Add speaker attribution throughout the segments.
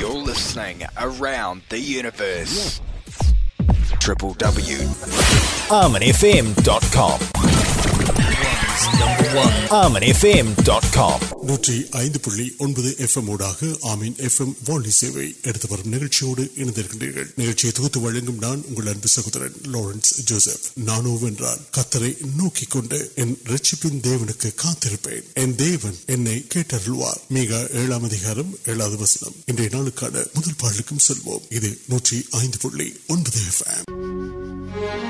Speaker 1: You're listening around the universe.
Speaker 2: www.arminfm.com.
Speaker 3: نواز کتر نوکری پیون میگام وسلے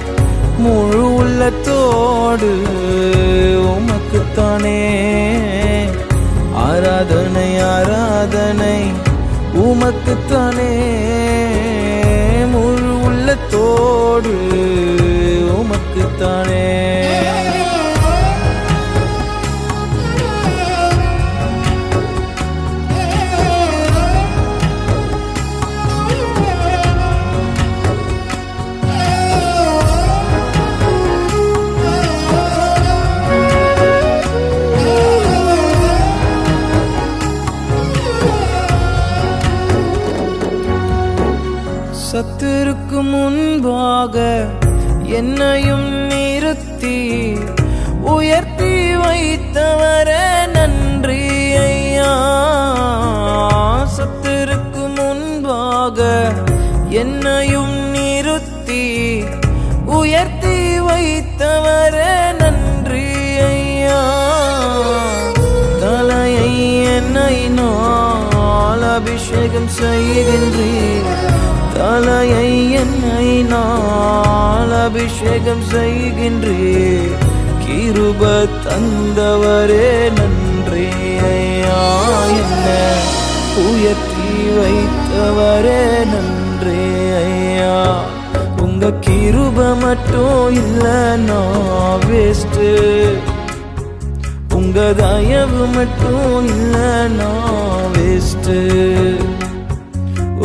Speaker 4: انادنے آرا امکان مل تم کو تانے نتیرت نلش نالشم کنیاتی ون இருப மட்டும் இல்ல நாவேஸ்ட் உங்க தயவு மட்டும் இல்ல நாவேஸ்ட்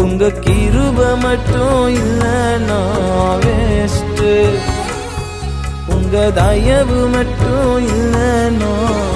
Speaker 4: உங்க கிருப மட்டும் இல்ல நாவேஸ்ட் உங்க தயவு மட்டும் இல்ல நான்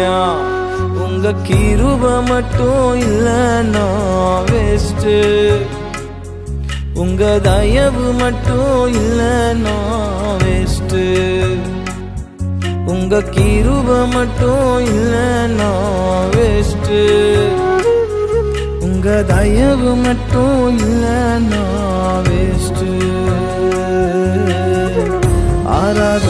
Speaker 4: இருக்கியா உங்க கிருப மட்டும் இல்ல வேஸ்ட் உங்க தயவு மட்டும் இல்ல வேஸ்ட் உங்க கிருப மட்டும் இல்ல வேஸ்ட் உங்க தயவு மட்டும் இல்ல வேஸ்ட் ஆராத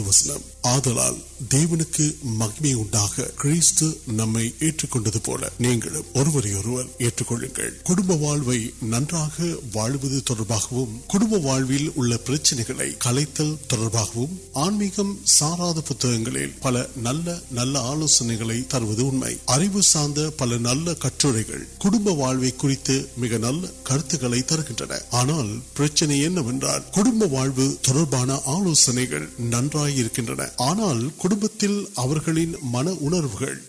Speaker 3: وسلم آدل دیون کے مہم کڑب واو ناچنے کلتل آنم سارا پل نل نل آلوچنے تروت پل نل کٹوڑ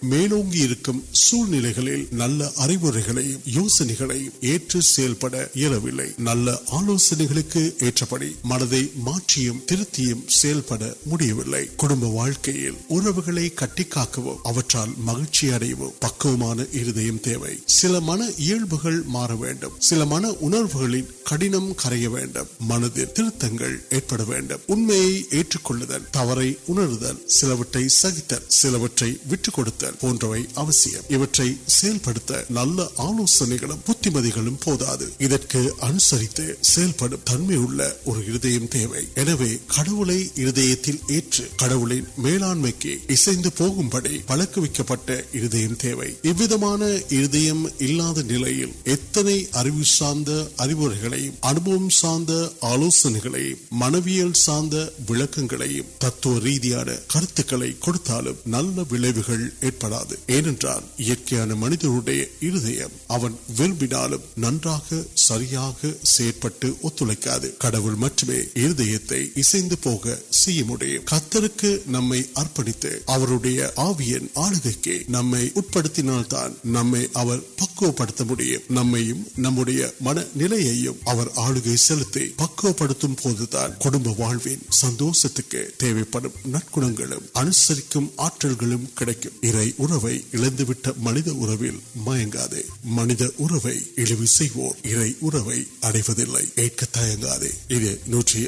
Speaker 3: من انگی سونے نل یوسنے نل آلوچنے منتے کٹکا مہیچ پکوان سر من ملک سہتر ویٹ کڑھو تنہیں میری پڑھنے نئے منویل سارے اروم سارے آلونے منویل سارے تتو ریان کھڑا نل وڑا نمائم نمڈیا من نلو آلگے سلتے پکو پڑھان کڑوی سندوشن آٹل کڑکے منت میگا منت اڑوت نوکی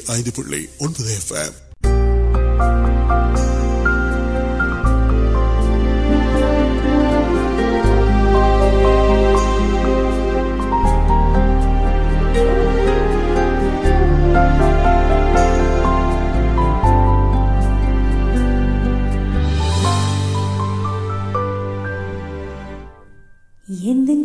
Speaker 5: دن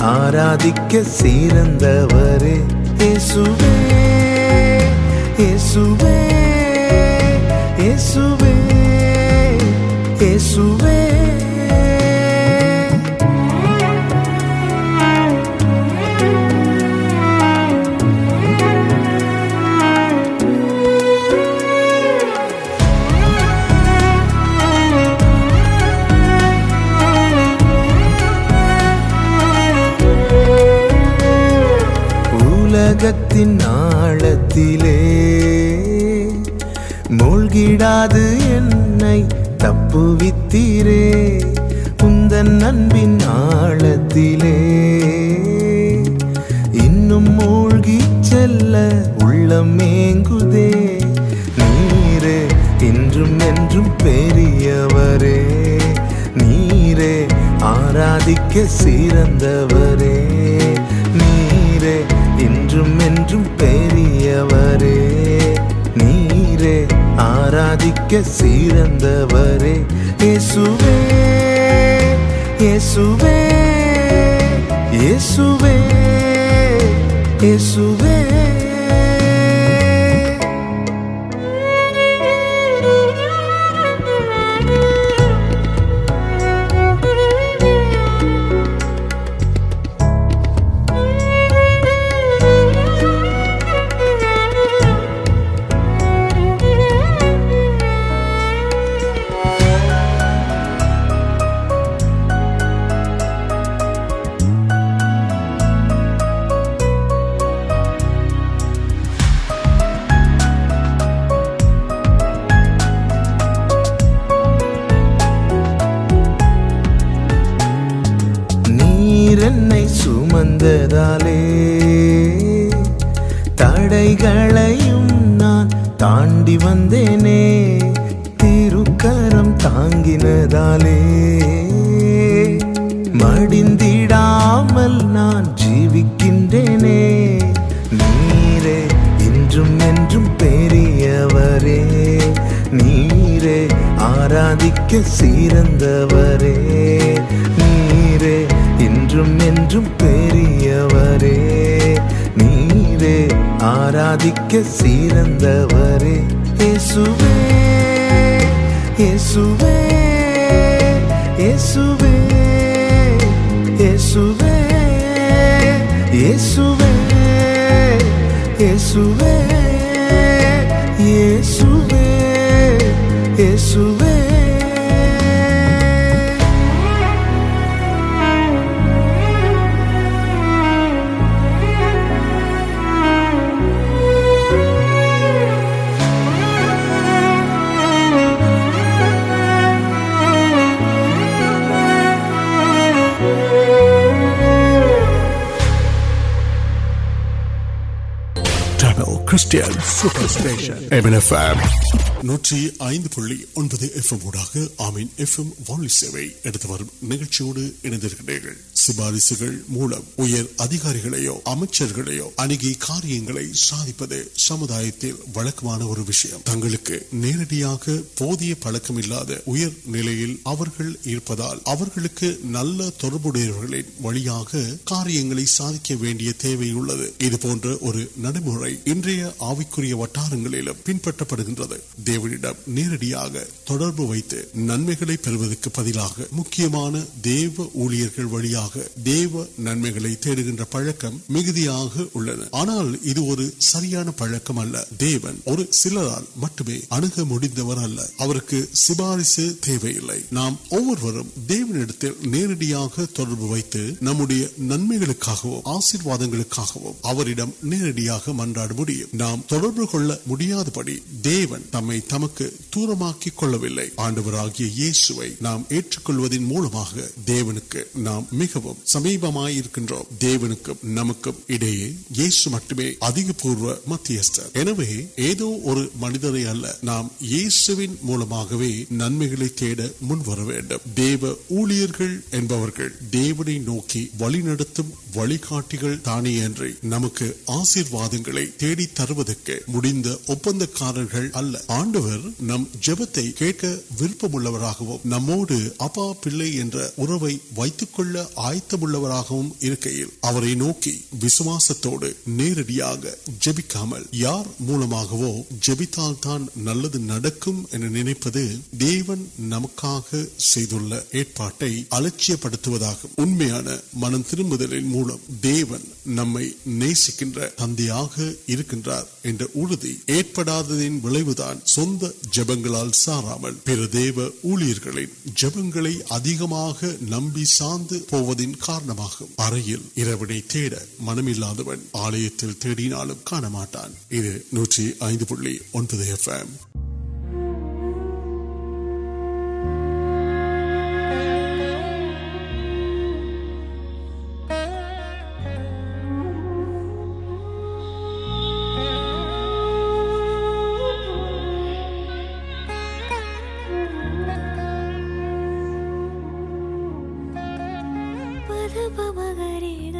Speaker 6: آرا دیکھ کے سر سو سو سو سو آل مواعد آلت ملک انا دیکھ سک پریورے نیرے آرادک سیرندورے یسوے یسوے یسوے یسوے نان جی کچھ آرا دکر انا دک سو سب
Speaker 3: نوین ویسے سپار موکی کار سمدھان تک ساڑی اور نڑے آئی وٹار پہ نوکر میوزک وغیرہ دیو پڑکم مہدیاگ آنا سریان آشیواد منڈا نام پڑی دیون دور آڈر آگے نام موجود نوکی ولی نمک آشیواد نم جبتے نموڈ ابا پہ یا مو جانے پہ منتھم نمک جب سارا پھر دیوی جب نمبر منمل آلے تیڑ نوٹی
Speaker 5: باباری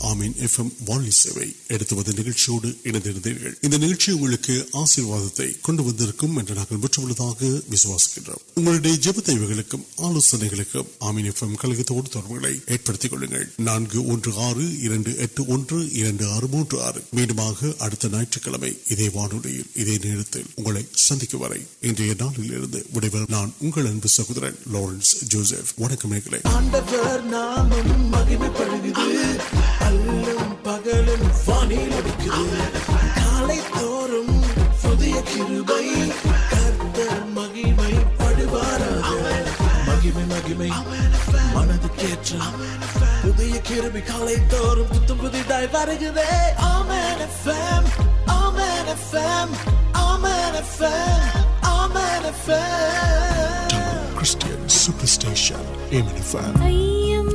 Speaker 3: آمین وان سیوئی نوک آشیواد جپتے آمین سہورن لارنس جوسف وڑک میگل
Speaker 7: கல்லும் பகலும் காலை தோறும் புதிய கிருபை கர்த்த மகிமை படுவாராக மகிமை மகிமை மனது கேற்ற புதிய கிருபி காலை தோறும் புத்து புதிதாய் வருகிறே ஆமேன fame ஆமேன fame ஆமேன fame ஆமேன fame
Speaker 3: Christian super station ஏமேன fame
Speaker 5: ஐயம்